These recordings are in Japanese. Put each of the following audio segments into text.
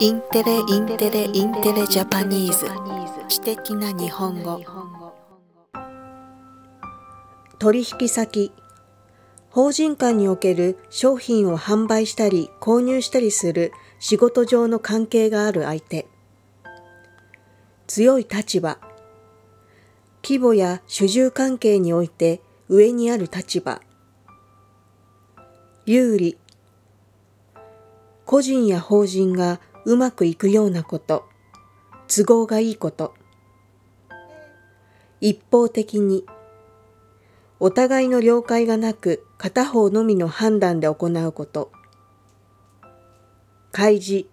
インテレインテレインテレジャパニーズ。知的な日本語。取引先。法人間における商品を販売したり購入したりする仕事上の関係がある相手。強い立場。規模や主従関係において上にある立場。有利。個人や法人がうまくいくようなこと、都合がいいこと。一方的に、お互いの了解がなく片方のみの判断で行うこと。開示、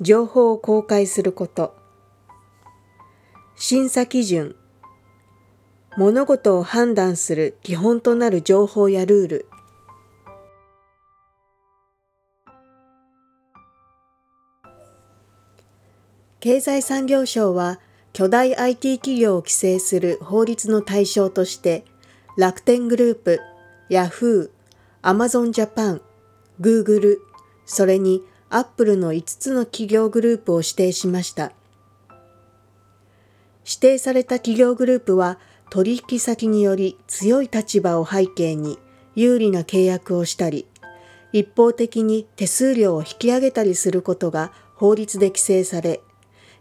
情報を公開すること。審査基準、物事を判断する基本となる情報やルール。経済産業省は巨大 IT 企業を規制する法律の対象として楽天グループ、ヤフー、アマゾンジャパン、グーグル、それにアップルの5つの企業グループを指定しました。指定された企業グループは取引先により強い立場を背景に有利な契約をしたり、一方的に手数料を引き上げたりすることが法律で規制され、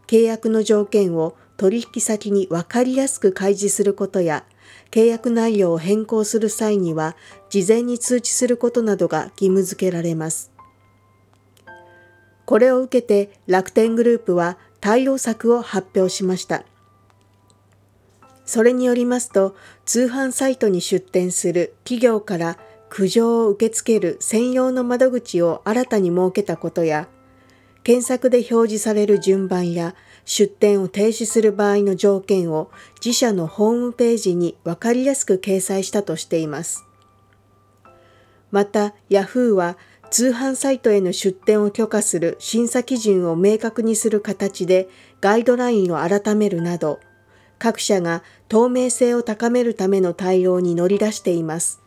契約の条件を取引先に分かりやすく開示することや、契約内容を変更する際には、事前に通知することなどが義務付けられます。これを受けて楽天グループは対応策を発表しました。それによりますと、通販サイトに出店する企業から苦情を受け付ける専用の窓口を新たに設けたことや、検索で表示される順番や出店を停止する場合の条件を自社のホームページにわかりやすく掲載したとしています。また、Yahoo は通販サイトへの出店を許可する審査基準を明確にする形でガイドラインを改めるなど、各社が透明性を高めるための対応に乗り出しています。